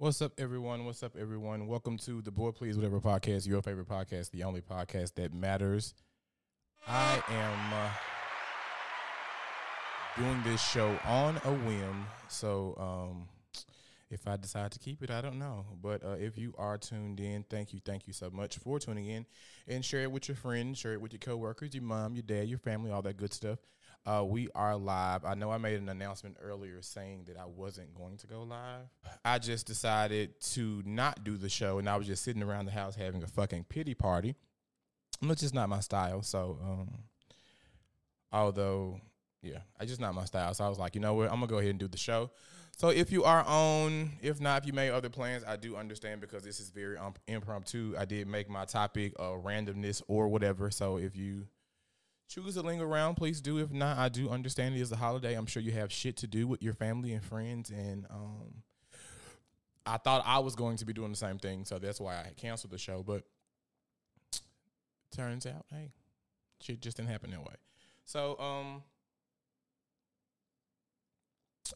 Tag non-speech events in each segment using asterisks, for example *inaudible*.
What's up, everyone? What's up, everyone? Welcome to the Boy Please Whatever podcast, your favorite podcast, the only podcast that matters. I am uh, doing this show on a whim, so um, if I decide to keep it, I don't know. But uh, if you are tuned in, thank you, thank you so much for tuning in, and share it with your friends, share it with your coworkers, your mom, your dad, your family, all that good stuff. Uh, we are live. I know I made an announcement earlier saying that I wasn't going to go live. I just decided to not do the show, and I was just sitting around the house having a fucking pity party, which is not my style. So, um, although, yeah, I just not my style. So I was like, you know what, I'm gonna go ahead and do the show. So if you are on, if not, if you made other plans, I do understand because this is very um, impromptu. I did make my topic uh, randomness or whatever. So if you choose to linger around, please do. If not, I do understand it is a holiday. I'm sure you have shit to do with your family and friends. And um, I thought I was going to be doing the same thing, so that's why I canceled the show. But turns out, hey, shit just didn't happen that way. So, um,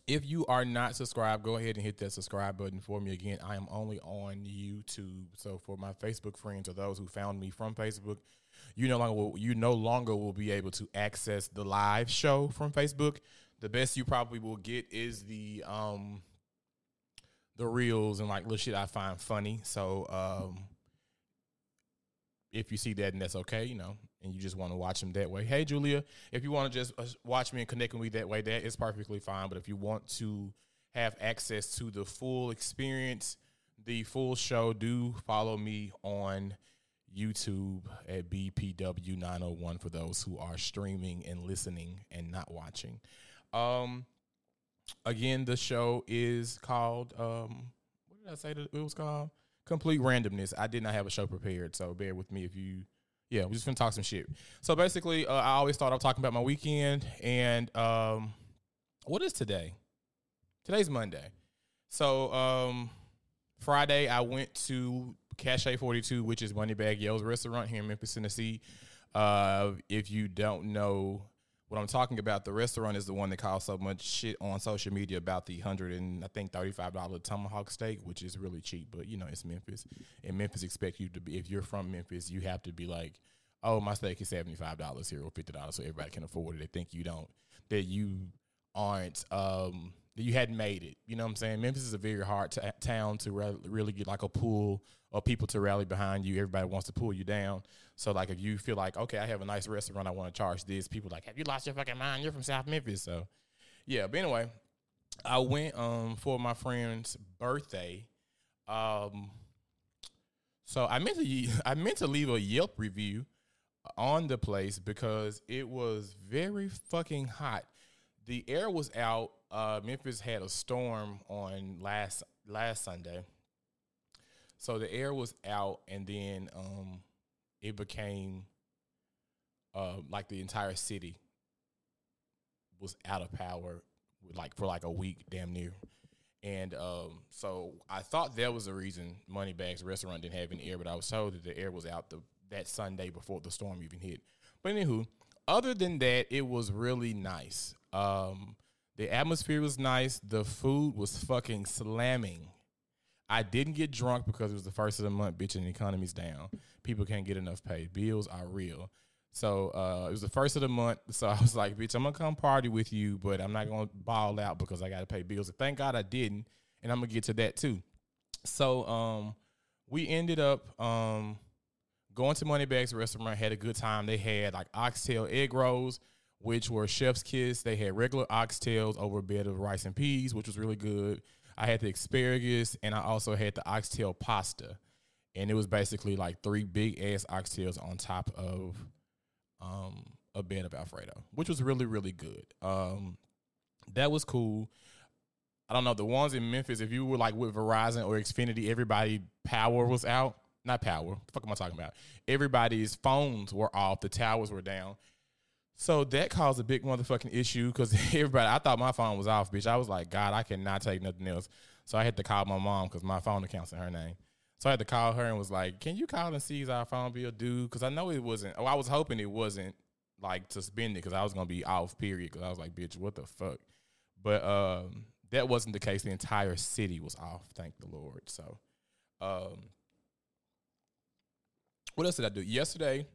if you are not subscribed, go ahead and hit that subscribe button for me again. I am only on YouTube. So for my Facebook friends or those who found me from Facebook, you no longer will, you no longer will be able to access the live show from Facebook. The best you probably will get is the um the reels and like little shit I find funny. So um if you see that and that's okay, you know, and you just want to watch them that way. Hey, Julia, if you want to just uh, watch me and connect with me that way, that is perfectly fine. But if you want to have access to the full experience, the full show, do follow me on YouTube at BPW901 for those who are streaming and listening and not watching. Um, again, the show is called, um, what did I say it was called? complete randomness. I did not have a show prepared, so bear with me if you. Yeah, we're just gonna talk some shit. So basically, uh, I always thought I was talking about my weekend, and um, what is today? Today's Monday. So um, Friday, I went to Cache Forty Two, which is Moneybagg Yo's restaurant here in Memphis, Tennessee. Uh, if you don't know what I'm talking about, the restaurant is the one that caused so much shit on social media about the hundred and I think thirty five dollar tomahawk steak, which is really cheap, but you know it's Memphis, and Memphis expect you to be. If you're from Memphis, you have to be like, oh, my steak is seventy five dollars here or fifty dollars, so everybody can afford it. They think you don't, that you aren't, um, you hadn't made it. You know what I'm saying? Memphis is a very hard t- town to re- really get like a pool of people to rally behind you. Everybody wants to pull you down. So like if you feel like, okay, I have a nice restaurant, I want to charge this, people like, have you lost your fucking mind? You're from South Memphis. So yeah, but anyway, I went um for my friend's birthday. Um so I meant to *laughs* I meant to leave a Yelp review on the place because it was very fucking hot. The air was out. Uh, Memphis had a storm on last last Sunday, so the air was out, and then um, it became uh, like the entire city was out of power, like for like a week, damn near. And um, so I thought that was the reason Moneybags restaurant didn't have any air, but I was told that the air was out the that Sunday before the storm even hit. But anywho, other than that, it was really nice. Um, the atmosphere was nice. The food was fucking slamming. I didn't get drunk because it was the first of the month, bitch, and the economy's down. People can't get enough pay. Bills are real. So uh, it was the first of the month. So *laughs* I was like, bitch, I'm gonna come party with you, but I'm not gonna ball out because I gotta pay bills. And thank God I didn't. And I'm gonna get to that too. So um, we ended up um, going to Moneybag's restaurant, had a good time. They had like oxtail egg rolls, which were chef's kiss. They had regular oxtails over a bed of rice and peas, which was really good. I had the asparagus and I also had the oxtail pasta. And it was basically like three big ass oxtails on top of um, a bed of Alfredo, which was really, really good. Um, that was cool. I don't know the ones in Memphis. If you were like with Verizon or Xfinity, everybody power was out. Not power. What the fuck am I talking about? Everybody's phones were off. The towers were down. So that caused a big motherfucking issue because *laughs* everybody, I thought my phone was off, bitch. I was like, God, I cannot take nothing else. So I had to call my mom because my phone account's in her name. So I had to call her and was like, Can you call and see if our phone bill due? Because I know it wasn't, oh, I was hoping it wasn't like to spend it because I was to be off, period. Because I was like, Bitch, what the fuck? But um, that wasn't the case. The entire city was off. Thank the Lord. So, um, what else did I do yesterday?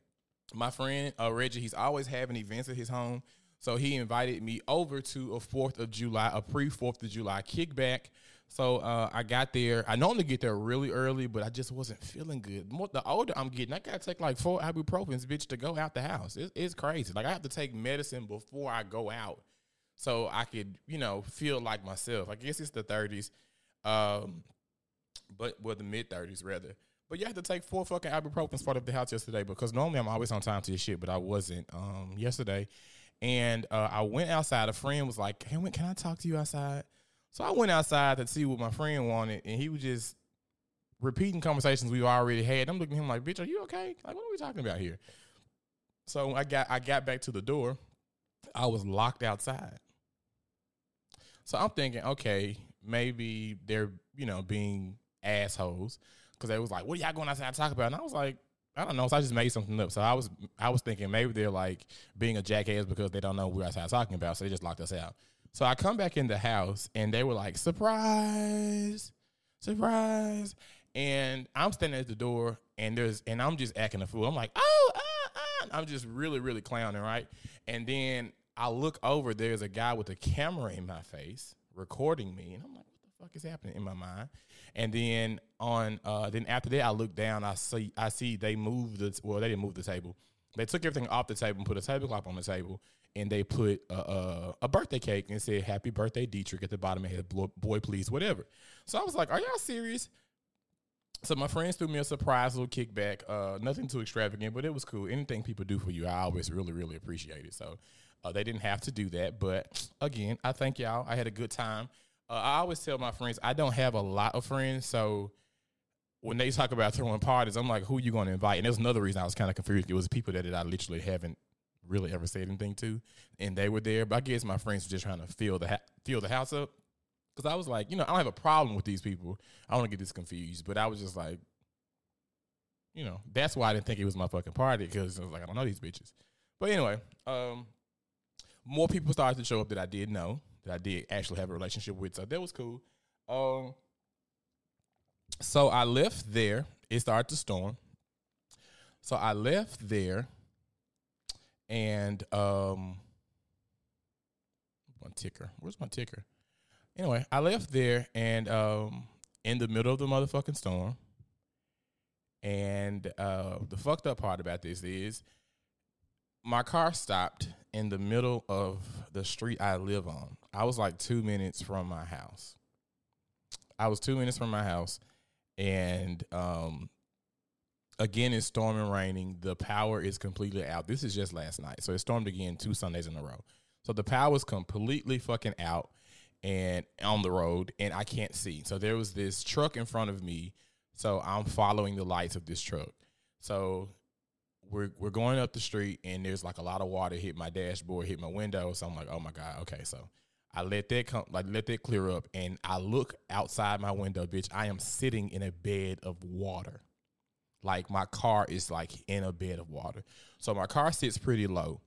My friend uh, Reggie, he's always having events at his home, so he invited me over to a Fourth of July, a pre Fourth of July kickback. So uh, I got there. I normally get there really early, but I just wasn't feeling good. More, the older I'm getting, I gotta take like four ibuprofens, bitch, to go out the house. It's, it's crazy. Like I have to take medicine before I go out, so I could, you know, feel like myself. I guess it's the 30s, um, but well, the mid 30s rather. But you had to take four fucking ibuprofens part of the house yesterday because normally I'm always on time to this shit, but I wasn't um, yesterday. And uh, I went outside. A friend was like, "Hey, when can I talk to you outside?" So I went outside to see what my friend wanted, and he was just repeating conversations we've already had. I'm looking at him like, "Bitch, are you okay? Like, what are we talking about here?" So I got I got back to the door. I was locked outside. So I'm thinking, okay, maybe they're you know being assholes because they was like, "What are y'all going outside to talk about?" And I was like, I don't know. So I just made something up. So I was I was thinking maybe they're like being a jackass because they don't know we're outside talking about, so they just locked us out. So I come back in the house and they were like, surprise, surprise. And I'm standing at the door and there's and I'm just acting a fool. I'm like, oh, uh, uh. I'm just really, really clowning, right? And then I look over, there's a guy with a camera in my face recording me. And I'm like, what the fuck is happening in my mind? And then on uh then after that I look down, I see I see they moved the well, they didn't move the table. They took everything off the table and put a tablecloth on the table and they put a, a, a, birthday cake and said "Happy Birthday, Dietrich" at the bottom. It had "Boy, please," whatever. So I was like, "Are y'all serious?" So my friends threw me a surprise little kickback. Uh, nothing too extravagant, but it was cool. Anything people do for you, I always really, really appreciate it. So uh, they didn't have to do that, but again, I thank y'all. I had a good time. Uh, I always tell my friends I don't have a lot of friends, so when they talk about throwing parties, I'm like, who are you going to invite? And there's another reason I was kind of confused. It was people that I literally haven't really ever said anything to, and they were there. But I guess my friends were just trying to fill the ha- fill the house up because I was like, you know, I don't have a problem with these people. I don't want to get this confused, but I was just like, you know, that's why I didn't think it was my fucking party because I was like, I don't know these bitches. But anyway, um, more people started to show up that I did know that I did actually have a relationship with, so that was cool. Um, so I left there. It started to storm. So I left there and um my ticker. Where's my ticker? Anyway, I left there and um in the middle of the motherfucking storm. And uh the fucked up part about this is my car stopped in the middle of the street I live on. I was like 2 minutes from my house. I was 2 minutes from my house and um again it's storming raining. The power is completely out. This is just last night so it stormed again two sundays in a row. So the power is completely fucking out and on the road and i can't see. So there was this truck in front of me so i'm following the lights of this truck. So we're we're going up the street and there's like a lot of water hit my dashboard hit my window so i'm like oh my god okay so I let that come, like let that clear up, and I look outside my window, bitch. I am sitting in a bed of water. Like my car is like in a bed of water. So my car sits pretty low.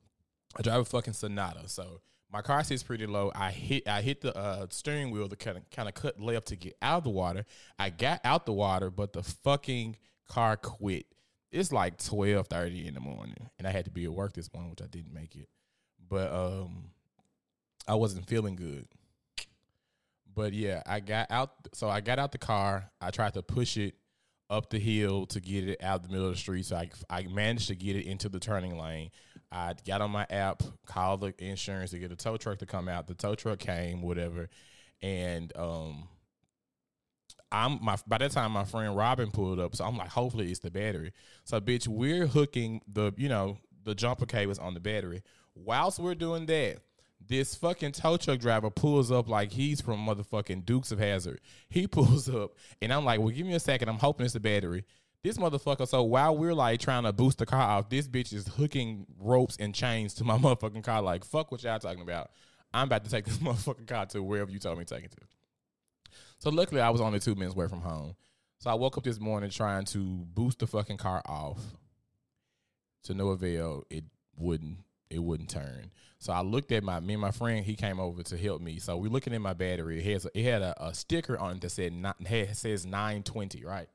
I drive a fucking Sonata, so my car sits pretty low. I hit I hit the uh, steering wheel to kind of kind of cut left to get out of the water. I got out the water, but the fucking car quit. It's like twelve thirty in the morning, and I had to be at work this morning, which I didn't make it. But um, I wasn't feeling good. But yeah, I got out. So I got out the car. I tried to push it up the hill to get it out the middle of the street. So I, I managed to get it into the turning lane. I got on my app, called the insurance to get a tow truck to come out. The tow truck came, whatever, and um, I'm my by that time my friend Robin pulled up, so I'm like, hopefully it's the battery. So bitch, we're hooking the you know the jumper cables on the battery. Whilst we're doing that, this fucking tow truck driver pulls up like he's from motherfucking Dukes of Hazzard. He *laughs* pulls up, and I'm like, well, give me a second. I'm hoping it's the battery. This motherfucker. So while we're like trying to boost the car off, this bitch is hooking ropes and chains to my *laughs* motherfucking car. Like, fuck what y'all talking about. I'm about to take this *laughs* motherfucking car to wherever you told me to take it to. So luckily, I was only two minutes away from home. So I woke up this morning trying to boost the fucking car off. To no avail. It wouldn't it wouldn't turn. So I looked at my me and my friend. He came over to help me. So we're looking at my battery. It has it had a, a sticker on it that said not, had, says nine twenty, right?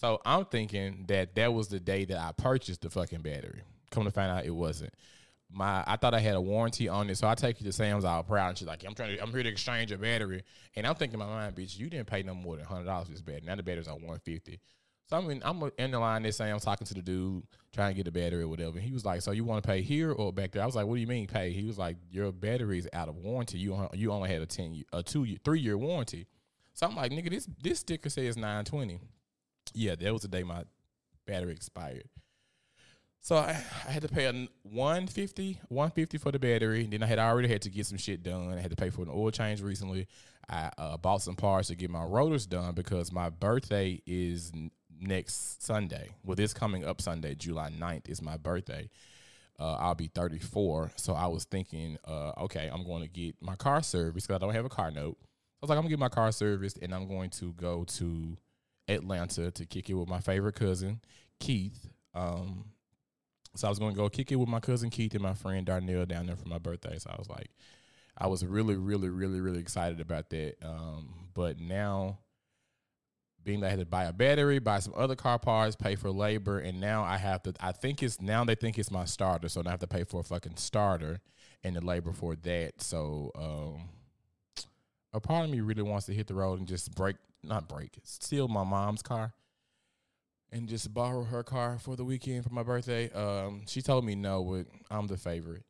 So I'm thinking that that was the day that I purchased the fucking battery. Come to find out, it wasn't. My I thought I had a warranty on it, so I take you to Sam's all proud and she's like, "I'm trying to, I'm here to exchange a battery," and I'm thinking in my mind, "Bitch, you didn't pay no more than hundred dollars for this battery. Now the battery's on one fifty. So I mean, I'm in the line there saying I'm talking to the dude trying to get the battery or whatever. He was like, "So you want to pay here or back there?" I was like, "What do you mean pay?" He was like, "Your battery's out of warranty. You you only had a ten a two three year warranty." So I'm like, "Nigga, this this sticker says 920." Yeah, that was the day my battery expired. So I, I had to pay a 150 150 for the battery. and Then I had already had to get some shit done. I had to pay for an oil change recently. I uh, bought some parts to get my rotors done because my birthday is next Sunday. Well, this coming up Sunday, July 9th, is my birthday. Uh, I'll be 34. So I was thinking, uh, okay, I'm going to get my car serviced because I don't have a car note. I was like, I'm going to get my car serviced and I'm going to go to Atlanta to kick it with my favorite cousin, Keith. Um, so I was going to go kick it with my cousin Keith and my friend Darnell down there for my birthday. So I was like, I was really, really, really, really excited about that. Um, but now, being that I had to buy a battery, buy some other car parts, pay for labor, and now I have to. I think it's now they think it's my starter, so now I have to pay for a fucking starter and the labor for that. So, um, a part of me really wants to hit the road and just break, not break, steal my mom's car and just borrow her car for the weekend for my birthday. Um, she told me no, but I'm the favorite,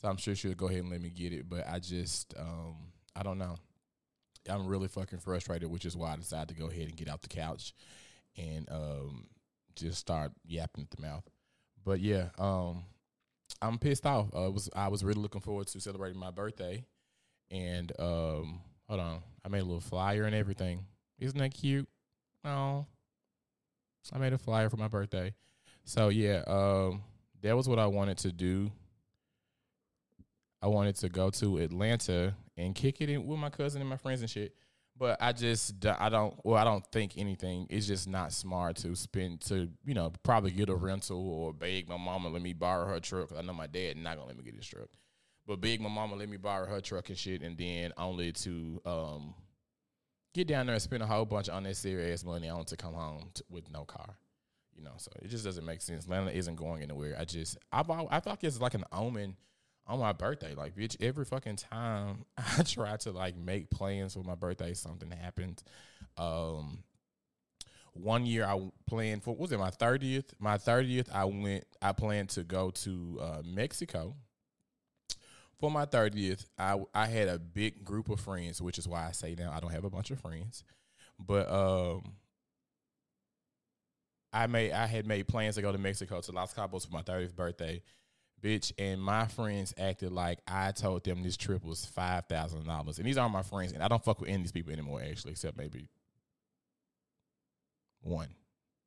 so I'm sure she'll go ahead and let me get it. But I just, um, I don't know. I'm really fucking frustrated, which is why I decided to go ahead and get out the couch and um, just start yapping at the mouth. But yeah, um, I'm pissed off. Uh, was I was really looking forward to celebrating my birthday, and um, hold on, I made a little flyer and everything. Isn't that cute? Oh, I made a flyer for my birthday. So yeah, um, that was what I wanted to do. I wanted to go to Atlanta and kick it in with my cousin and my friends and shit. But I just I don't well I don't think anything. It's just not smart to spend to you know probably get a rental or beg my mama let me borrow her truck. I know my dad not gonna let me get his truck, but beg my mama let me borrow her truck and shit, and then only to um get down there and spend a whole bunch of unnecessary ass money on to come home to, with no car. You know, so it just doesn't make sense. Atlanta isn't going anywhere. I just I I like it's like an omen on my birthday. Like, bitch, every fucking time *laughs* I try to like make plans for my birthday, something happens. Um, one year I planned for was it my thirtieth? My thirtieth, I went. I planned to go to uh, Mexico for my 30th, I I had a big group of friends, which is why I say now I don't have a bunch of friends. But um I made I had made plans to go to Mexico to Los Cabos for my 30th birthday. Bitch, and my friends acted like I told them this trip was five thousand dollars. And these are my friends, and I don't fuck with any of these people anymore, actually, except maybe one.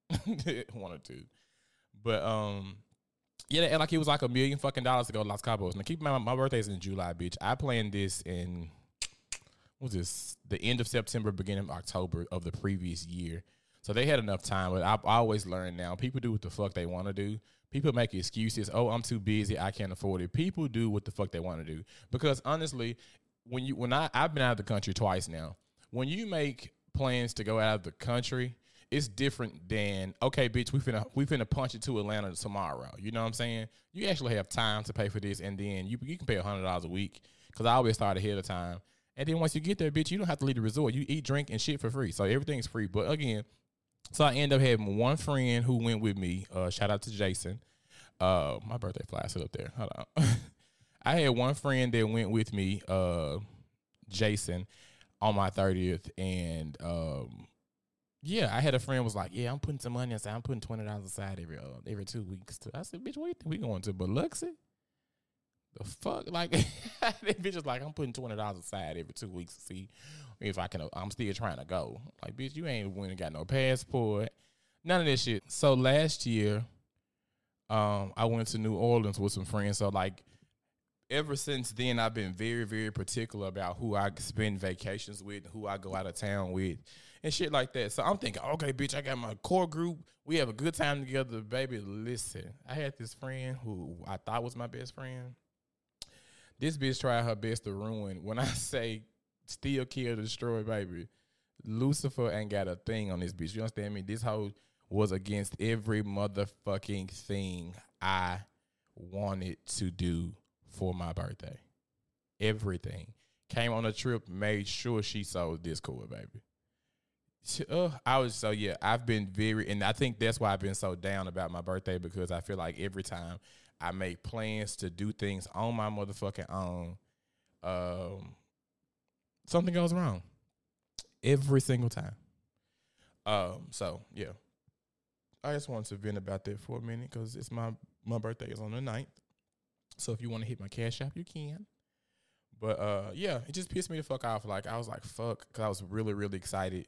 *laughs* one or two. But um yeah, and like it was like a million fucking dollars to go to Los Cabos. Now keep in mind, my birthday's in July, bitch. I planned this in what was this the end of September, beginning of October of the previous year. So they had enough time. But I, I always learn now. People do what the fuck they want to do. People make excuses. Oh, I'm too busy. I can't afford it. People do what the fuck they want to do. Because honestly, when you when I I've been out of the country twice now. When you make plans to go out of the country, it's different than okay, bitch. We finna we finna punch it to Atlanta tomorrow. You know what I'm saying? You actually have time to pay for this, and then you you can pay hundred dollars a week because I always start ahead of time. And then once you get there, bitch, you don't have to leave the resort. You eat, drink, and shit for free. So everything's free. But again, so I end up having one friend who went with me. Uh, shout out to Jason. Uh, my birthday fly sit up there. Hold on. *laughs* I had one friend that went with me, uh, Jason, on my thirtieth, and um, yeah, I had a friend was like, "Yeah, I'm putting some money aside. I'm putting twenty dollars aside every uh, every two weeks." I said, "Bitch, you think we going to Biloxi?" The fuck, *laughs* like *laughs* that bitch was like, "I'm putting twenty dollars aside every two weeks to see if I can. I'm still trying to go." Like, bitch, you ain't went and got no passport, none of this shit. So last year, um, I went to New Orleans with some friends. So like, ever since then, I've been very, very particular about who I spend vacations with, who I go out of town with and shit like that. So I'm thinking, okay, bitch, I got my core group. We have a good time together, baby. Listen, I had this friend who I thought was my best friend. This bitch tried her best to ruin. When I *laughs* say steal, kill, destroy, baby, Lucifer ain't got a thing on this bitch. You understand me? This hoe was against every motherfucking thing I wanted to do for my birthday. Everything. Came on a trip, made sure she saw Discord, baby. Uh, I was so yeah. I've been very, and I think that's why I've been so down about my birthday because I feel like every time I make plans to do things on my motherfucking own, um, something goes wrong. Every single time. Um, so yeah, I just wanted to vent about that for a minute because it's my my birthday is on the 9th. So if you want to hit my cash app, you can. But uh, yeah, it just pissed me the fuck off. Like I was like, fuck, because I was really really excited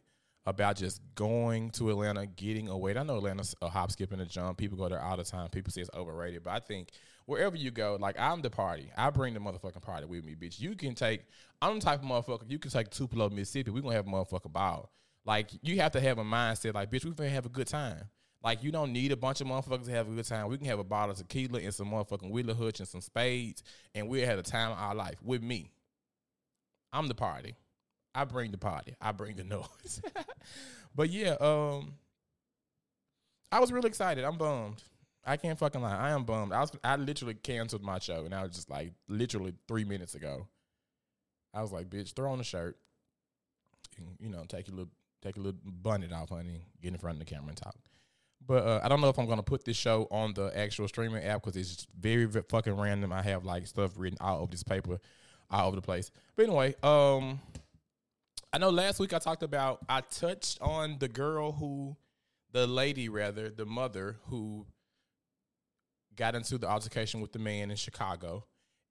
about just going to Atlanta, getting away. I know Atlanta's a hop, skip, and a jump. People go there all the time. People say it's overrated, but I think wherever you go, like I'm the party. I bring the motherfucking party with me, bitch. You can take. I'm the type of motherfucker. You can take Tupelo, Mississippi. We gonna have a motherfucker ball. Like you have to have a mindset. Like bitch, we gonna have a good time. Like you don't need a bunch of motherfuckers to have a good time. We can have a bottle of tequila and some motherfucking Wheeler Hutch and some spades, and we had a time of our life with me. I'm the party. I bring the party. I bring the *laughs* noise. but yeah, um, I was really excited. I'm bummed. I can't fucking lie. I am bummed. I was I literally canceled my show, and I was just like literally three minutes ago. I was like, bitch, throw on a shirt, and, you know, take a little take a little bonnet off, honey, get in front of the camera and talk. But uh, I don't know if I'm gonna put this show on the actual streaming app because it's very, very fucking random. I have like stuff written all over this paper, all over the place. But anyway, um, I know last week I talked about I touched on the girl who, the lady rather, the mother who got into the altercation with the man in Chicago,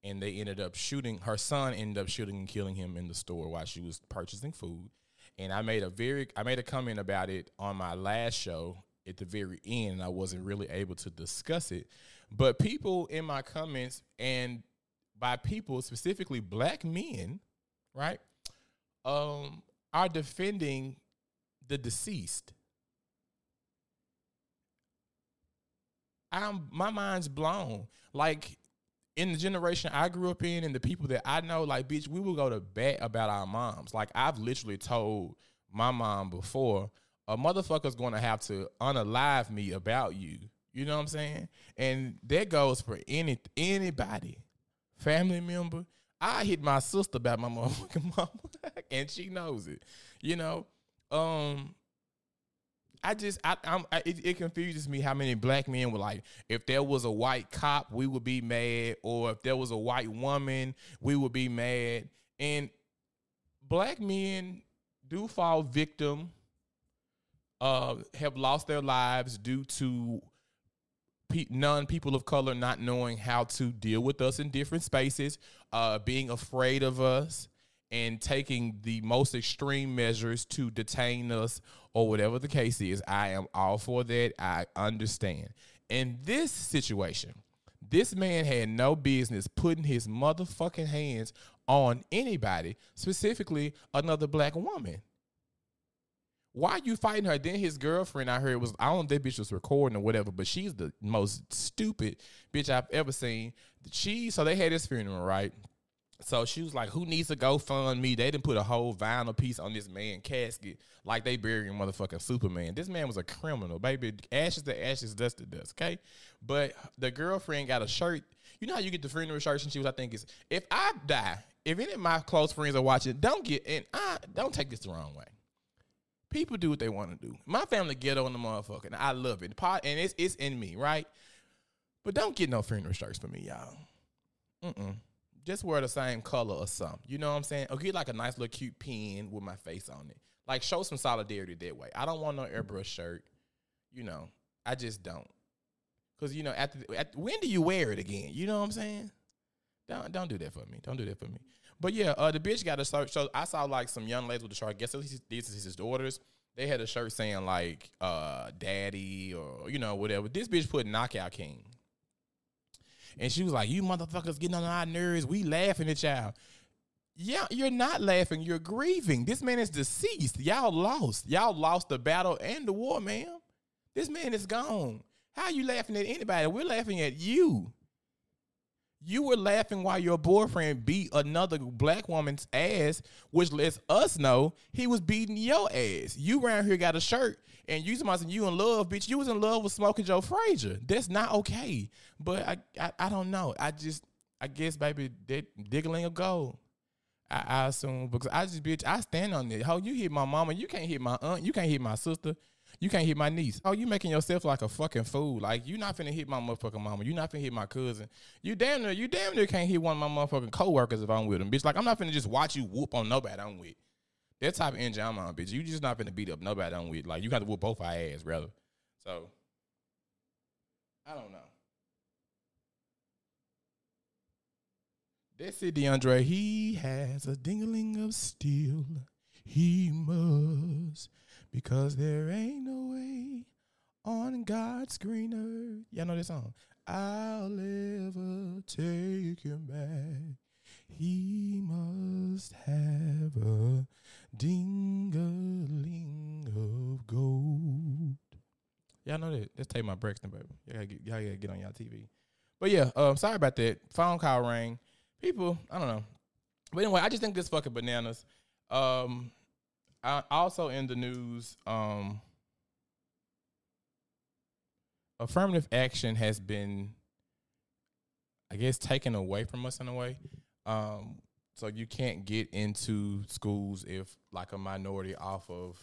and they ended up shooting. Her son ended up shooting and killing him in the store while she was purchasing food. And I made a very I made a comment about it on my last show at the very end, and I wasn't really able to discuss it. But people in my comments, and by people specifically black men, right, um, are defending the deceased. I'm my mind's blown. Like in the generation I grew up in and the people that I know, like, bitch, we will go to bat about our moms. Like I've literally told my mom before, a motherfucker's gonna have to unalive me about you. You know what I'm saying? And that goes for any anybody, family member. I hit my sister about my *laughs* motherfucking mama, *laughs* and she knows it. You know, um, I just I, I'm I, it, it, confuses me how many black men were like, if there was a white cop, we would be mad, or if there was a white woman, we would be mad. And black men do fall victim, uh, have lost their lives due to non people of color not knowing how to deal with us in different spaces, uh, being afraid of us, and taking the most extreme measures to detain us or whatever the case is. I am all for that. I understand. In this situation, this man had no business putting his motherfucking hands on anybody, specifically another black woman. Why are you fighting her? Then his girlfriend, I heard was I don't know that bitch was recording or whatever, but she's the most stupid bitch I've ever seen. She so they had this funeral, right? So she was like, "Who needs to go fund me?" They didn't put a whole vinyl piece on this man casket like they burying motherfucking Superman. This man was a criminal, baby. Ashes to ashes, dust to dust. Okay, but the girlfriend got a shirt. You know how you get the funeral shirts, and she was, I think, is if I die, if any of my close friends are watching, don't get and I don't take this the wrong way. People do what they want to do. My family ghetto on the motherfucker, and I love it. Part and it's it's in me, right? But don't get no funeral shirts for me, y'all. Mm-mm just wear the same color or something. You know what I'm saying? Or get like a nice little cute pin with my face on it. Like show some solidarity that way. I don't want no airbrush shirt. You know, I just don't. Cause you know, the, at when do you wear it again? You know what I'm saying? Don't don't do that for me. Don't do that for me. But yeah, uh, the bitch got a shirt. So I saw like some young ladies with the shirt. I guess these is his daughters. They had a shirt saying like uh, "daddy" or you know whatever. This bitch put "knockout king." And she was like, You motherfuckers getting on our nerves. We laughing at y'all. Yeah, you're not laughing. You're grieving. This man is deceased. Y'all lost. Y'all lost the battle and the war, ma'am. This man is gone. How you laughing at anybody? We're laughing at you. You were laughing while your boyfriend beat another black woman's ass, which lets us know he was beating your ass. You around here got a shirt and you somebody you in love, bitch. You was in love with Smoking Joe Frazier. That's not okay. But I, I, I don't know. I just, I guess, baby, that diggling of gold. I, I assume because I just bitch, I stand on it. How you hit my mama, you can't hit my aunt, you can't hit my sister, you can't hit my niece. Oh, you making yourself like a fucking fool. Like you not finna hit my motherfucking mama. You not finna hit my cousin. You damn near, you damn near can't hit one of my motherfucking coworkers if I'm with them, bitch. Like I'm not finna just watch you whoop on nobody I'm with. That type of engine I'm on, bitch. You just not finna beat up nobody I'm with. Like you got to whoop both our ass, brother. So I don't know. That's it, DeAndre. He has a dingling of steel. He must, because there ain't no way on God's green earth. Y'all know this song. I'll ever take him back. He must have a dingling of gold. Y'all know that. Let's take my Braxton, baby. Y'all gotta get, y'all gotta get on y'all TV. But yeah, um, sorry about that. Phone call rang people, I don't know. But anyway, I just think this fucking bananas. Um, I, also in the news, um, affirmative action has been, I guess, taken away from us in a way. Um, so you can't get into schools if like a minority off of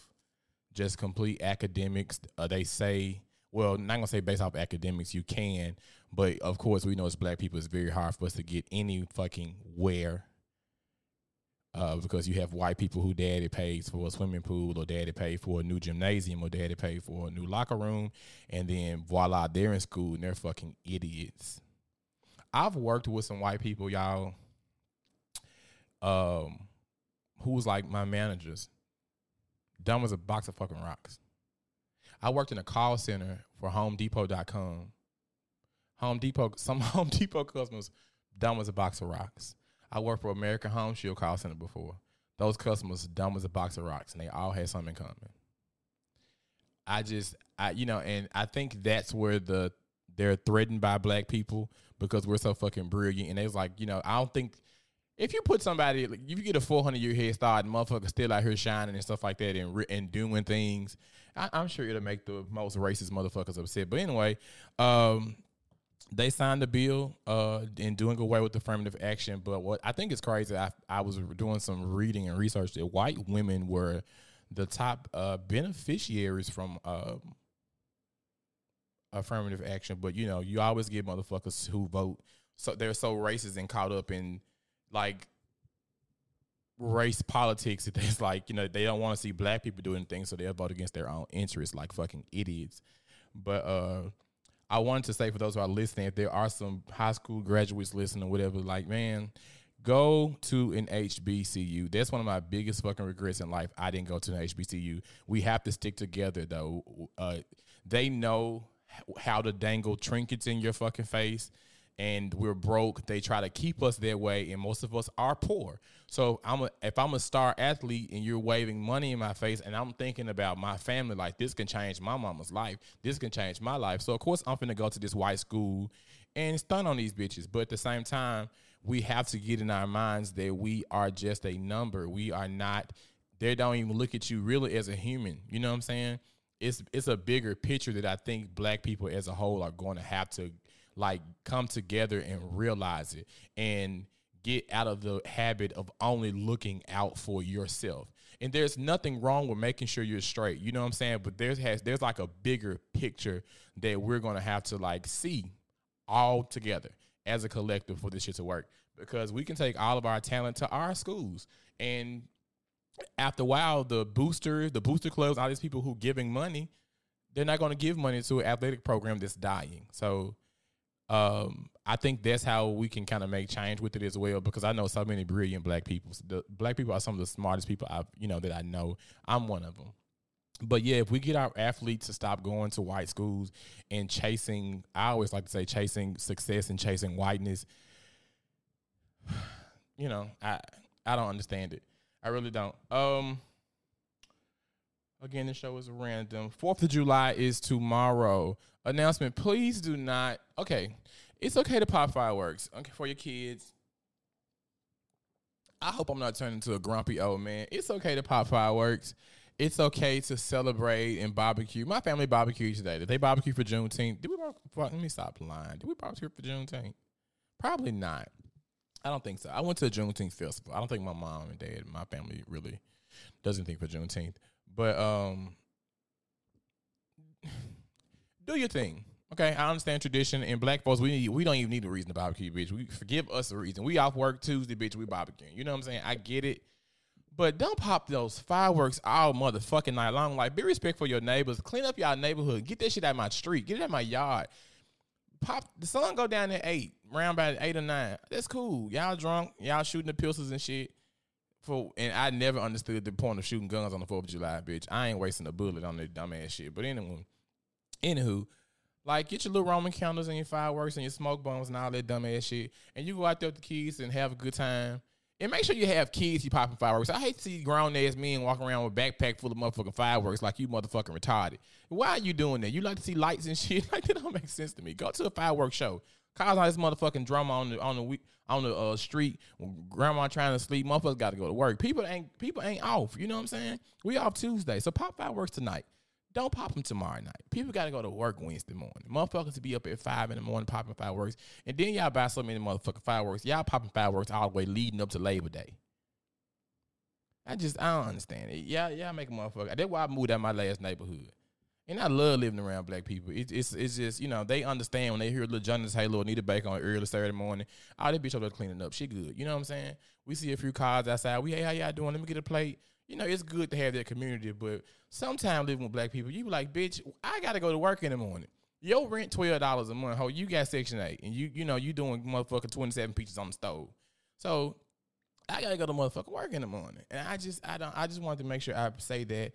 just complete academics. Uh, they say, well, not gonna say based off academics, you can, but of course, we know as black people, it's very hard for us to get any fucking where. Uh, because you have white people who daddy pays for a swimming pool or daddy pay for a new gymnasium or daddy pay for a new locker room, and then voila, they're in school and they're fucking idiots. I've worked with some white people, y'all, um, who was like my managers, dumb as a box of fucking rocks. I worked in a call center for HomeDepot.com Home Depot, *laughs* some Home Depot customers dumb as a box of rocks. I worked for American Home Shield call center before. Those customers dumb as a box of rocks, and they all had something in common. I just, I you know, and I think that's where the they're threatened by black people because we're so fucking brilliant. And they was like, you know, I don't think if you put somebody, like, if you get a 400 year head start and motherfucker still out here shining and stuff like that and and doing things, I, am sure it'll make the most racist motherfuckers upset. But anyway, um, they signed the bill uh, in doing away with affirmative action. But what I think is crazy, I, I was doing some reading and research that white women were the top uh, beneficiaries from uh, affirmative action. But you know, you always get motherfuckers who vote. So they're so racist and caught up in like race politics that it's like you know they don't want to see black people doing things, so they'll vote against their own interests, like fucking idiots. But uh I wanted to say for those who are listening, if there are some high school graduates listening, or whatever, like, man, go to an HBCU. That's one of my biggest fucking regrets in life. I didn't go to an HBCU. We have to stick together, though. Uh, they know how to dangle trinkets in your fucking face and we're broke. They try to keep us that way, and most of us are poor. So I'm a, if I'm a star athlete and you're waving money in my face, and I'm thinking about my family, like this can change my mama's life, this can change my life. So of course I'm gonna go to this white school and stun on these bitches. But at the same time, we have to get in our minds that we are just a number. We are not. They don't even look at you really as a human. You know what I'm saying? It's it's a bigger picture that I think black people as a whole are going to have to like come together and realize it and get out of the habit of only looking out for yourself. And there's nothing wrong with making sure you're straight. You know what I'm saying? But there's has there's like a bigger picture that we're gonna have to like see all together as a collective for this shit to work. Because we can take all of our talent to our schools. And after a while, the boosters, the booster clubs, all these people who giving money, they're not gonna give money to an athletic program that's dying. So um, I think that's how we can kind of make change with it as well because I know so many brilliant black people. The black people are some of the smartest people I you know that I know. I'm one of them. But yeah, if we get our athletes to stop going to white schools and chasing, I always like to say chasing success and chasing whiteness. *sighs* You know, I I don't understand it. I really don't. Um Again, the show is random. Fourth of July is tomorrow. Announcement: Please do not. Okay, It's okay to pop fireworks. Okay, for your kids. I hope I'm not turning into a grumpy old man. It's okay to pop fireworks. It's okay to celebrate and barbecue. My family barbecued today. Did they barbecue for Juneteenth? Did we? Let me stop lying. Did we barbecue for Juneteenth? Probably not. I don't think so. I went to a Juneteenth festival. I don't think my mom and dad, my family, really doesn't think for Juneteenth. But um, do your thing. Okay, I understand tradition and black folks. We need, we don't even need a reason to barbecue, bitch. We forgive us a reason. We off work Tuesday, bitch. We barbecue. You know what I'm saying? I get it, but don't pop those fireworks all motherfucking night long. Like, be respectful your neighbors. Clean up y'all neighborhood. Get that shit out of my street. Get it out of my yard. Pop the sun go down at eight, around about eight or nine. That's cool. Y'all drunk. Y'all shooting the pistols and shit. For and I never understood the point of shooting guns on the Fourth of July, bitch. I ain't wasting a bullet on that dumbass shit. But anyway, anywho like, get your little Roman candles and your fireworks and your smoke bombs and all that dumb ass shit. And you go out there with the kids and have a good time. And make sure you have kids you popping fireworks. I hate to see grown ass men walking around with a backpack full of motherfucking fireworks like you motherfucking retarded. Why are you doing that? You like to see lights and shit? *laughs* Like that don't make sense to me. Go to a fireworks show. Cause all this motherfucking drama on the on the on the uh, street. Grandma trying to sleep. Motherfuckers got to go to work. People ain't people ain't off. You know what I'm saying? We off Tuesday, so pop fireworks tonight. Don't pop them tomorrow night. People got to go to work Wednesday morning. Motherfuckers to be up at five in the morning popping fireworks, and then y'all buy so many motherfucking fireworks. Y'all popping fireworks all the way leading up to Labor Day. I just I don't understand it. Yeah, yeah, make a motherfucker. That's why I moved out my last neighborhood. And I love living around black people. It, it's it's just you know they understand when they hear little Jonas Halo Anita Baker on early Saturday morning. All that bitch over there cleaning up. She good. You know what I'm saying? We see a few cars outside. We hey how y'all doing? Let me get a plate you know, it's good to have that community, but sometimes living with black people, you be like, bitch, I gotta go to work in the morning. Your rent twelve dollars a month. Ho, you got section eight, and you you know you doing motherfucking twenty seven pieces on the stove. So I gotta go to motherfucking work in the morning, and I just I don't I just wanted to make sure I say that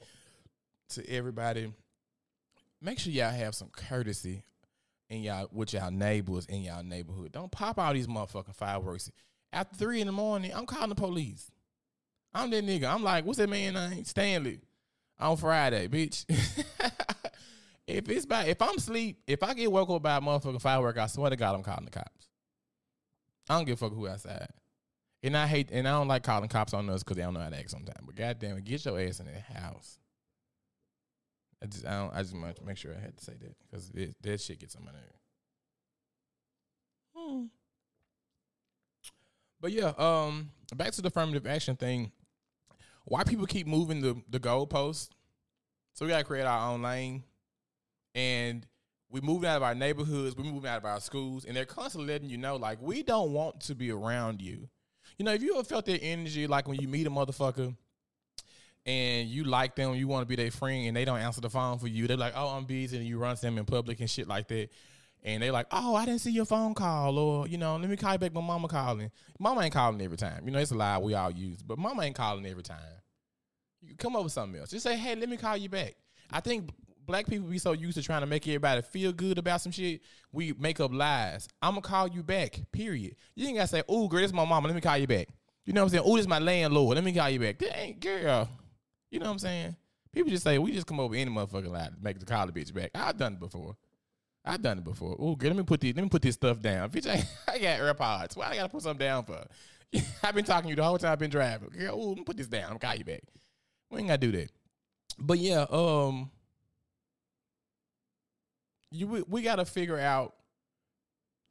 to everybody. Make sure y'all have some courtesy in y'all with y'all neighbors in y'all neighborhood. Don't pop all these motherfucking fireworks after three in the morning. I'm calling the police. I'm that nigga. I'm like, what's that man name? Stanley. On Friday, bitch. *laughs* if it's by if I'm asleep, if I get woke up by a motherfucking firework, I swear to God, I'm calling the cops. I don't give a fuck who outside. And I hate and I don't like calling cops on us because they don't know how to act sometimes. But goddamn it, get your ass in the house. I just I don't I just want to make sure I had to say that because that shit gets on my nerve. Hmm. But yeah, um, back to the affirmative action thing why people keep moving the the goalposts. So we gotta create our own lane, and we moving out of our neighborhoods, We're moving out of our schools, and they're constantly letting you know like we don't want to be around you. You know, if you ever felt that energy, like when you meet a motherfucker and you like them, you want to be their friend, and they don't answer the phone for you, they're like, "Oh, I'm busy," and you run to them in public and shit like that and they're like, oh, I didn't see your phone call, or you know, let me call you back. My mama calling. Mama ain't calling every time. You know, it's a lie we all use, but mama ain't calling every time. You come up with something else. Just say, hey, let me call you back. I think black people be so used to trying to make everybody feel good about some shit. We make up lies. I'm gonna call you back. Period. You ain't gotta say, oh, girl, this my mama. Let me call you back. You know what I'm saying? Oh, this my landlord. Let me call you back. Ain't girl. You know what I'm saying? People just say we just come over any motherfucking to make the the bitch back. I've done it before. I've done it before. Oh, let me put this. Let me put this stuff down. Bitch, I, *laughs* I got AirPods. Why I gotta put something down for? *laughs* I've been talking to you the whole time I've been driving. Girl, ooh, let me put this down. I'm call you back. We ain't gotta do that. But yeah, um, you we, we gotta figure out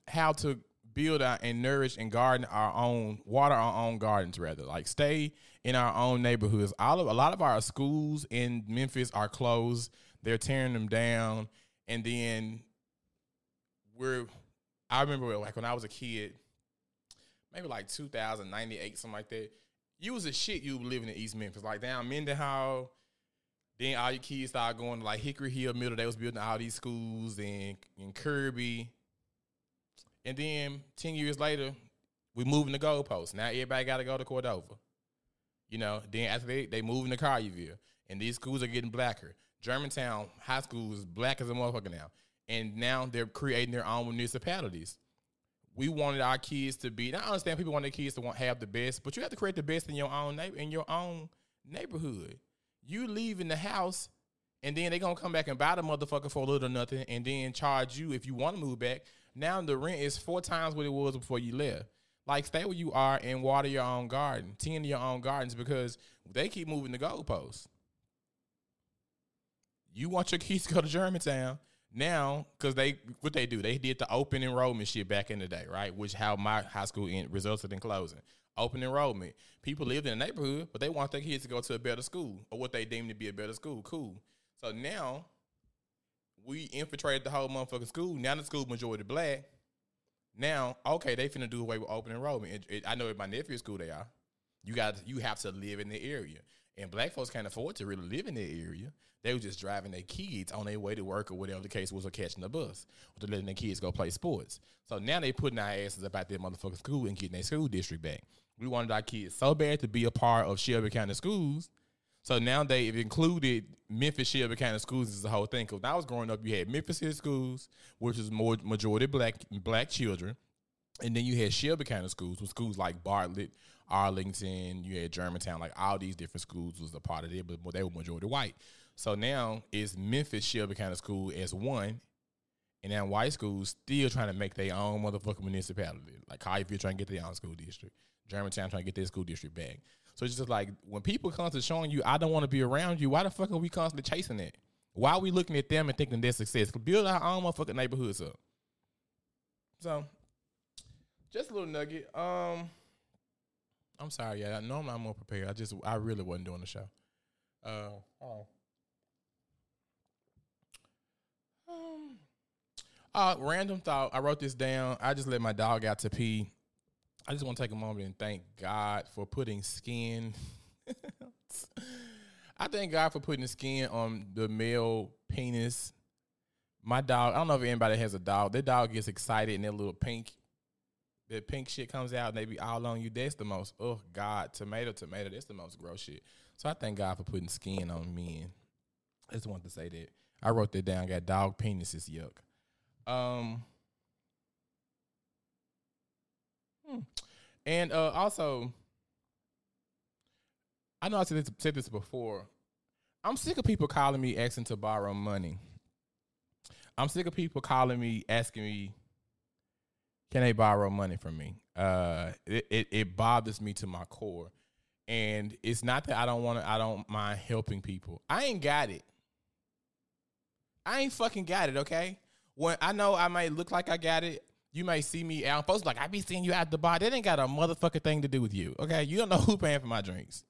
how to build our, and nourish and garden our own, water our own gardens rather. Like stay in our own neighborhoods. All of a lot of our schools in Memphis are closed. They're tearing them down, and then we're I remember like when I was a kid, maybe like 2098, something like that. You was a shit you living in East Memphis, like down Mendenhall. Then all your kids started going to like Hickory Hill Middle. They was building all these schools and in Kirby. And then 10 years later, we moving the goalposts. Now everybody got to go to Cordova. You know, then after they, they moving to Collierville. And these schools are getting blacker. Germantown High School is black as a motherfucker now and now they're creating their own municipalities. We wanted our kids to be. I understand people want their kids to want have the best, but you have to create the best in your own neighbor in your own neighborhood. You leave in the house, and then they gonna come back and buy the motherfucker for a little or nothing, and then charge you if you want to move back Now the rent is four times what it was before you left. Like stay where you are and water your own garden, tend your own gardens because they keep moving the goalposts. You want your kids to go to Germantown now because they what they do they did the open enrollment shit back in the day, right? Which how my high school in, resulted in closing. Open enrollment. People lived in the neighborhood, but they want their kids to go to a better school or what they deem to be a better school. Cool. So now we infiltrated the whole motherfucking school. Now the school majority black. Now, okay, they finna do away with open enrollment. It, it, I know at my nephew's school they are. You got you have to live in the area, and black folks can't afford to really live in the area. They were just driving their kids on their way to work or whatever the case was, or catching the bus, or letting their kids go play sports. So now they putting our asses about their motherfucking school and getting their school district back. We wanted our kids so bad to be a part of Shelby County schools so now they've included Memphis Shelby County schools as the whole thing. Because when I was growing up, you had Memphis City schools, which is more majority black black children, and then you had Shelby County schools with schools like Bartlett, Arlington. You had Germantown, like all these different schools was a part of it, but they were majority white. So now it's Memphis Shelby County School as one, and then white schools still trying to make their own motherfucking municipality. Like you're trying to get their own school district. Germantown trying to get their school district back. So it's just like when people come to showing you, I don't want to be around you. Why the fuck are we constantly chasing it? Why are we looking at them and thinking they're success? Build our own motherfucking neighborhoods up. So, just a little nugget. Um, I'm sorry, yeah. Normally I'm not more prepared. I just I really wasn't doing the show. Uh, oh. Um, uh, random thought. I wrote this down. I just let my dog out to pee. I just want to take a moment and thank God for putting skin. *laughs* I thank God for putting skin on the male penis. My dog, I don't know if anybody has a dog. Their dog gets excited and their little pink, that pink shit comes out and they be all on you. That's the most, oh God, tomato, tomato. That's the most gross shit. So I thank God for putting skin on men. I just want to say that. I wrote that down. Got dog penises, yuck. Um, And uh, also, I know I said this, said this before. I'm sick of people calling me asking to borrow money. I'm sick of people calling me asking me, can they borrow money from me? Uh, it, it, it bothers me to my core. And it's not that I don't want to, I don't mind helping people. I ain't got it. I ain't fucking got it, okay? When I know I might look like I got it, you may see me out. Folks like I be seeing you at the bar. That ain't got a motherfucking thing to do with you. Okay, you don't know *laughs* who paying for my drinks.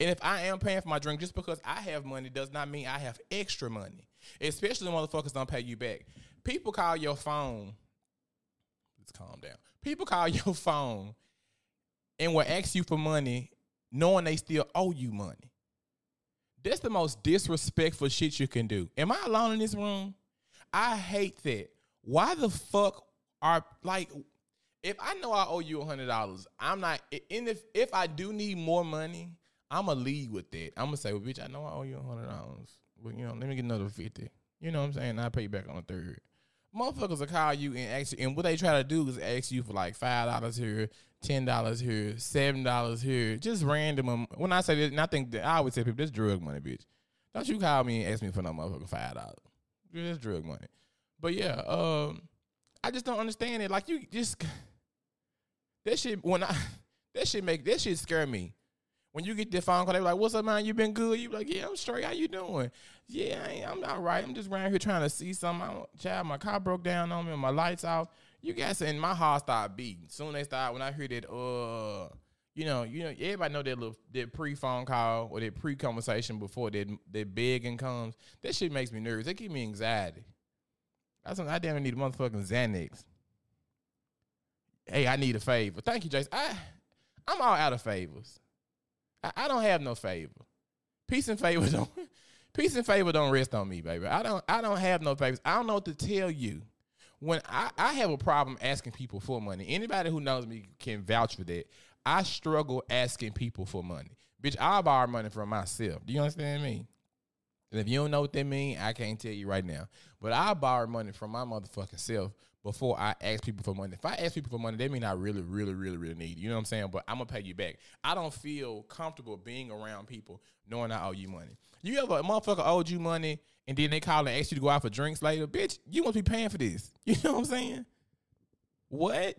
And if I am paying for my drink, just because I have money does not mean I have extra money. Especially the motherfuckers don't pay you back. People call your phone. Let's calm down. People call *laughs* your phone and will ask you for money knowing they still owe you money. That's the most disrespectful shit you can do. Am I alone in this room? I hate that. Why the fuck are like if I know I owe you a hundred dollars, I'm not. And if if I do need more money, I'm gonna lead with that. I'm gonna say, well, bitch, I know I owe you a hundred dollars, but you know, let me get another fifty. You know what I'm saying? I pay you back on the third. Motherfuckers will call you and ask you, and what they try to do is ask you for like five dollars here, ten dollars here, seven dollars here, just random. Um, when I say that, and I think that I always say people, this drug money, bitch. Don't you call me and ask me for no motherfucking five dollars. This drug money. But yeah, um, I just don't understand it. Like you just that shit when I *laughs* that shit make that shit scare me. When you get the phone call, they're like, "What's up, man? You been good?" You like, "Yeah, I'm straight. How you doing?" Yeah, I am all right. I'm just around here trying to see something. I'm, child, my car broke down on me, my lights off. You guys, and my heart started beating. Soon they start when I hear that, uh, you know, you know, everybody know that little that pre phone call or that pre conversation before that that begging comes. That shit makes me nervous. That give me anxiety. That's when I damn need a motherfucking Xanax. Hey, I need a favor. Thank you, Jason. I I'm all out of favors. I, I don't have no favor. Peace and favor *laughs* don't peace and favor don't rest on me, baby. I don't I don't have no favors. I don't know what to tell you. When I, I have a problem asking people for money. Anybody who knows me can vouch for that. I struggle asking people for money. Bitch, I borrow money from myself. Do you understand me? And if you don't know what that mean, I can't tell you right now. But I borrow money from my motherfucking self before I ask people for money. If I ask people for money, they mean I really, really, really, really need it. You know what I'm saying? But I'm gonna pay you back. I don't feel comfortable being around people knowing I owe you money. You ever a motherfucker owed you money and then they call and ask you to go out for drinks later? Bitch, you must be paying for this. *laughs* You know what I'm saying? What?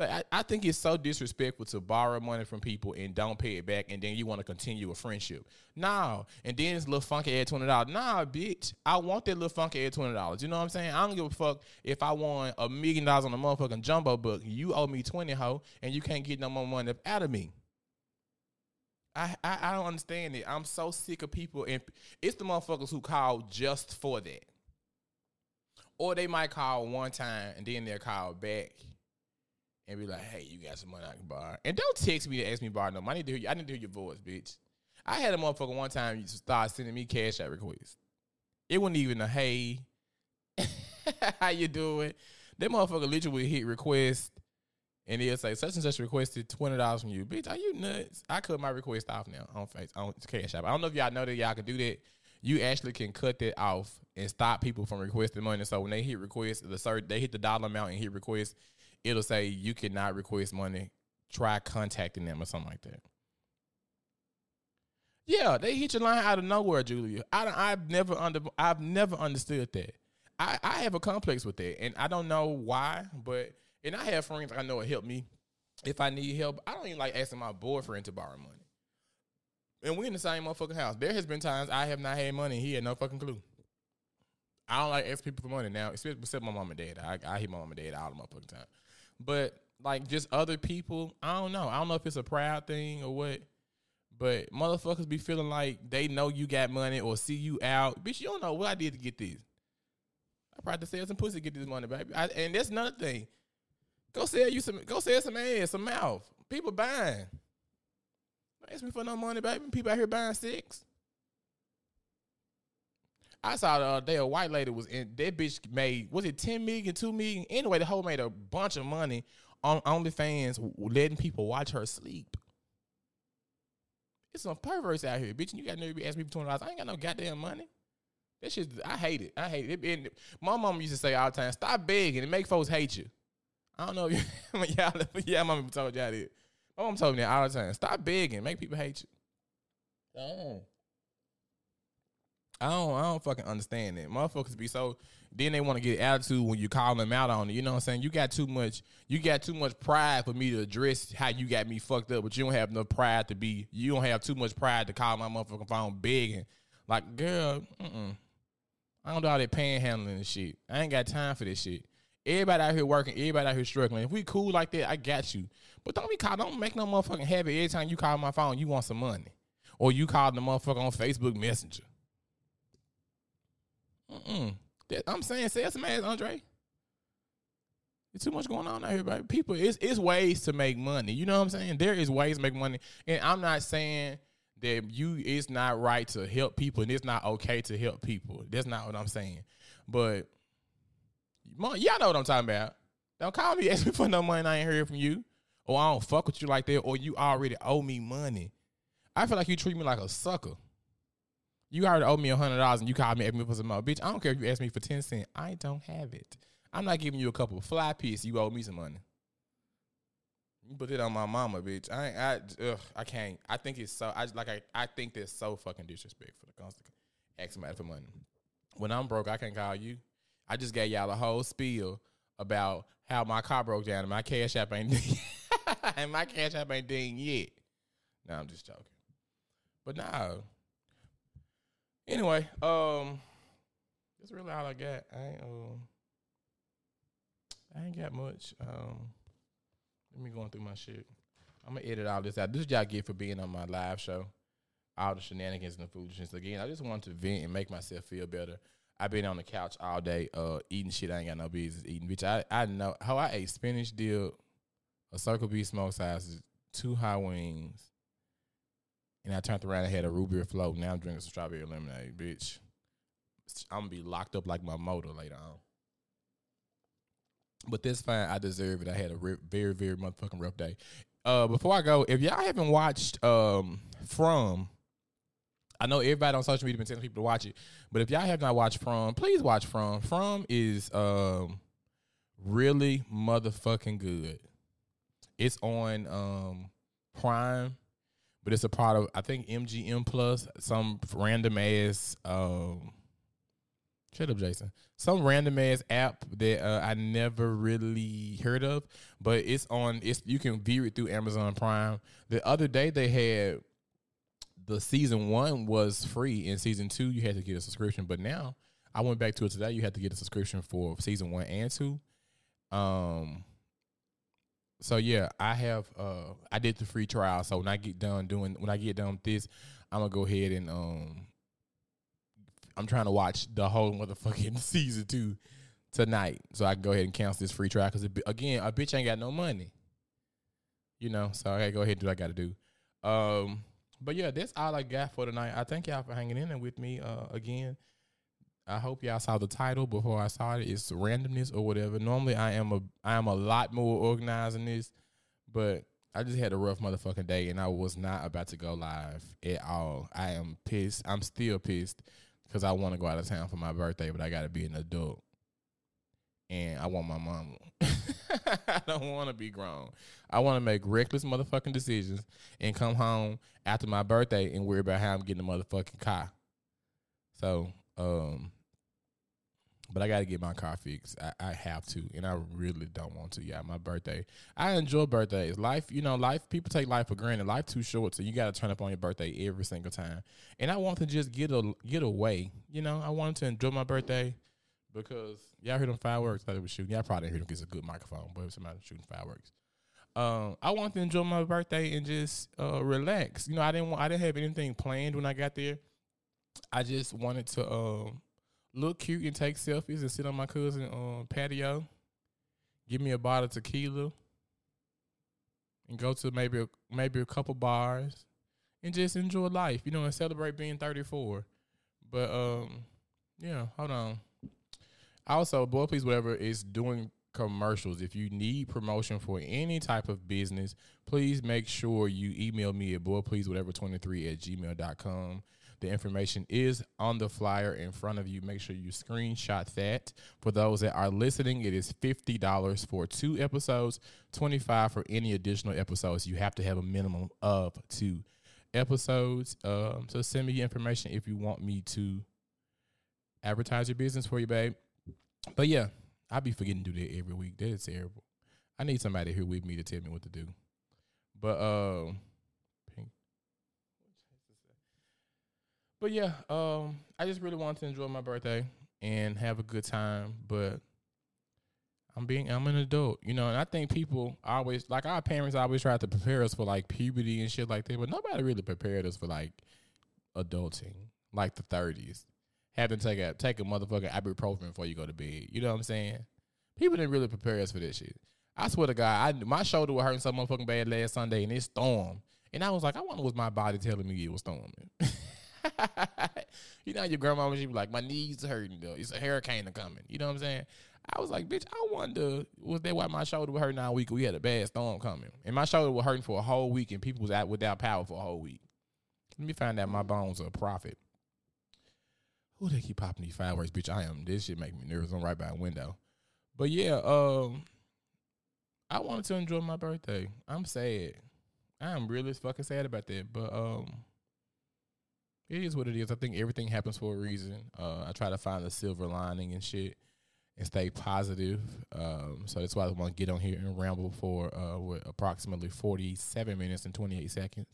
So I, I think it's so disrespectful to borrow money from people and don't pay it back, and then you want to continue a friendship. Nah, and then this little funky add twenty dollars. Nah, bitch, I want that little funky add twenty dollars. You know what I'm saying? I don't give a fuck if I won a million dollars on a motherfucking jumbo book. You owe me twenty, ho, and you can't get no more money out of me. I, I, I don't understand it. I'm so sick of people, and it's the motherfuckers who call just for that, or they might call one time and then they'll call back and be like, "Hey, you got some money I can borrow?" And don't text me to ask me to borrow no money. I need to hear you. I need to hear your voice, bitch. I had a motherfucker one time you start sending me Cash App requests. It wasn't even a hey, *laughs* how you doing? That motherfucker literally hit request, and he'll say such and such requested twenty dollars from you, bitch. Are you nuts? I cut my request off now on face on Cash App. I don't know if y'all know that y'all can do that. You actually can cut that off and stop people from requesting money. So when they hit request, the they hit the dollar amount and hit request, it'll say you cannot request money. Try contacting them or something like that. Yeah, they hit your line out of nowhere, Julia. I I've never under I've never understood that. I I have a complex with that, and I don't know why, but and I have friends I know it help me if I need help. I don't even like asking my boyfriend to borrow money. And we in the same motherfucking house. There has been times I have not had money he had no fucking clue. I don't like asking people for money now, especially except my mom and dad. I, I hit my mom and dad all the motherfucking time. But like just other people, I don't know. I don't know if it's a proud thing or what. But motherfuckers be feeling like they know you got money or see you out. Bitch, you don't know what I did to get this. I probably sell some pussy to get this money, baby. I, and that's another thing. Go sell you some. Go sell some ass, some mouth. People buying. Don't ask me for no money, baby. People out here buying six. I saw the other day a white lady was in that bitch made was it 10 million, 2 million? Anyway, the whole made a bunch of money on OnlyFans letting people watch her sleep. It's some perverts out here, bitch. And you got to be asking me for twenty dollars. I ain't got no goddamn money. That shit, I hate it. I hate it. And my mom used to say all the time, "Stop begging and make folks hate you." I don't know if you, *laughs* y'all, yeah, mom told y'all that. My mom told me that all the time. Stop begging, make people hate you. Oh. I don't I don't fucking understand that. Motherfuckers be so then they want to get attitude when you call them out on it. You know what I'm saying? You got too much you got too much pride for me to address how you got me fucked up, but you don't have no pride to be you don't have too much pride to call my motherfucking phone begging. Like, girl, mm I don't do all that panhandling and shit. I ain't got time for this shit. Everybody out here working, everybody out here struggling. If we cool like that, I got you. But don't be call, don't make no motherfucking habit every time you call my phone, you want some money. Or you call the motherfucker on Facebook Messenger. Mm-mm. That, I'm saying sell some ass, Andre. There's too much going on out here, baby. People, it's it's ways to make money. You know what I'm saying? There is ways to make money, and I'm not saying that you it's not right to help people, and it's not okay to help people. That's not what I'm saying. But y'all know what I'm talking about. Don't call me, *laughs* ask me for no money. I ain't heard from you, or I don't fuck with you like that, or you already owe me money. I feel like you treat me like a sucker. You already owe me a hundred dollars and you called me me for some more. Bitch, I don't care if you ask me for ten cents. I don't have it. I'm not giving you a couple fly pieces. You owe me some money. You put it on my mama, bitch. I I ugh, I can't. I think it's so. I like. I, I think that's so fucking disrespectful to constantly ask somebody for money. When I'm broke, I can't call you. I just gave y'all a whole spiel about how my car broke down and my cash app ain't *laughs* *laughs* and my cash app ain't ding yet. No, I'm just joking. But no, Anyway, um, that's really all I got. I ain't, um, I ain't got much. Um, let me going through my shit. I'm gonna edit all this out. This is y'all get for being on my live show. All the shenanigans and the foolishness. Again, I just wanted to vent and make myself feel better. I've been on the couch all day, uh, eating shit I ain't got no business eating. Bitch, I, I know how I ate spinach dip, a circle B smoke sausages, two high wings, and I turned around and had a root beer float. Now I'm drinking some strawberry lemonade, bitch. I'm gonna be locked up like my motor later on. But that's fine. I deserve it. I had a very, very motherfucking rough day. Uh, before I go, if y'all haven't watched um From, I know everybody on social media been telling people to watch it, but if y'all have not watched From, please watch From. From is um really motherfucking good. It's on um Prime but it's a part of I think MGM Plus, some random ass um, Shut up, Jason. Some random ass app that uh, I never really heard of, but it's on. It's you can view it through Amazon Prime. The other day they had the season one was free, and season two you had to get a subscription. But now I went back to it today. You had to get a subscription for season one and two. Um. So yeah, I have. Uh, I did the free trial. So when I get done doing, when I get done with this, I'm gonna go ahead and um I'm trying to watch the whole motherfucking *laughs* season two tonight, so I can go ahead and cancel this free trial. Because again, a bitch ain't got no money, you know. So I gotta go ahead and do what I gotta do. Um, but yeah, that's all I got for tonight. I thank y'all for hanging in there with me uh, again. I hope y'all saw the title before I saw it. It's randomness or whatever. Normally, I am a I am a lot more organized than this, but I just had a rough motherfucking day, and I was not about to go live at all. I am pissed. I'm still pissed because I want to go out of town for my birthday, but I got to be an adult. And I want my mama. *laughs* I don't want to be grown. I want to make reckless motherfucking decisions and come home after my birthday and worry about how I'm getting a motherfucking car. So, um, but I got to get my car fixed. I, I, have to, and I really don't want to. Yeah, my birthday. I enjoy birthdays. Life, you know, life. People take life for granted. Life too short, so you got to turn up on your birthday every single time. And I want to just get a get away. You know, I wanted to enjoy my birthday because y'all heard them fireworks. Thought it was shooting. Y'all probably didn't hear them. It's a good microphone, but somebody shooting fireworks. Um, I wanted to enjoy my birthday and just uh, relax. You know, I didn't want, I didn't have anything planned when I got there. I just wanted to um look cute and take selfies and sit on my cousin um, patio, give me a bottle of tequila, and go to maybe a, maybe a couple bars and just enjoy life, you know, and celebrate being 34. But um, yeah, hold on. Also, Boy Please Whatever is doing commercials. If you need promotion for any type of business, please make sure you email me at boypleasewhatever23 at gmail.com. The information is on the flyer in front of you. Make sure you screenshot that. For those that are listening, it is $50 for two episodes, 25 for any additional episodes. You have to have a minimum of two episodes. Um, so send me your information if you want me to advertise your business for you, babe. But yeah, I be forgetting to do that every week. That is terrible. I need somebody here with me to tell me what to do. But uh but yeah, um, I just really wanted to enjoy my birthday and have a good time. But I'm being I'm an adult, you know, and I think people always like our parents always try to prepare us for like puberty and shit like that, but nobody really prepared us for like adulting, like the thirties. Having to take a take a motherfucking ibuprofen before you go to bed. You know what I'm saying? People didn't really prepare us for this shit. I swear to God, I my shoulder was hurting so motherfucking bad last Sunday and it stormed. And I was like, I wonder was my body telling me it was storming. *laughs* *laughs* you know, your grandma she be like, "My knees hurting though. It's a hurricane coming." You know what I'm saying? I was like, "Bitch, I wonder was that why my shoulder was hurting all week? We had a bad storm coming, and my shoulder was hurting for a whole week, and people was out without power for a whole week. Let me find out my bones are a prophet. Who they keep popping these fireworks, bitch? I am. This shit make me nervous. I'm right by a window, but yeah, um, I wanted to enjoy my birthday. I'm sad. I'm really fucking sad about that, but um it is what it is. I think everything happens for a reason. Uh, I try to find the silver lining and shit and stay positive. Um, so that's why I want to get on here and ramble for uh, approximately 47 minutes and 28 seconds.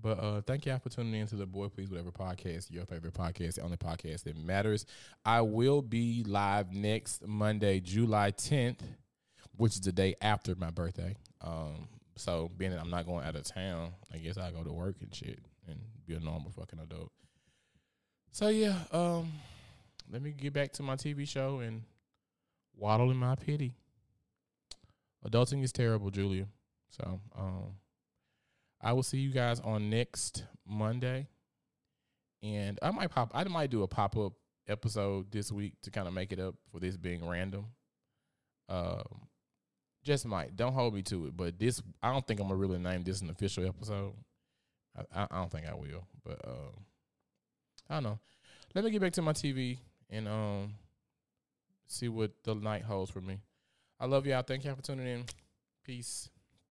But uh, thank y'all for tuning in to the Boy Please Whatever podcast, your favorite podcast, the only podcast that matters. I will be live next Monday, July 10th, which is the day after my birthday. Um, so being that I'm not going out of town, I guess I go to work and shit and be a normal fucking adult. So yeah, um, let me get back to my TV show and waddle in my pity. Adulting is terrible, Julia. So um, I will see you guys on next Monday, and I might pop. I might do a pop up episode this week to kind of make it up for this being random. Um, just might. Don't hold me to it, but this I don't think I'm gonna really name this an official episode. I, I don't think I will, but uh, I don't know. Let me get back to my TV and um see what the night holds for me. I love y'all. Thank y'all for tuning in. Peace.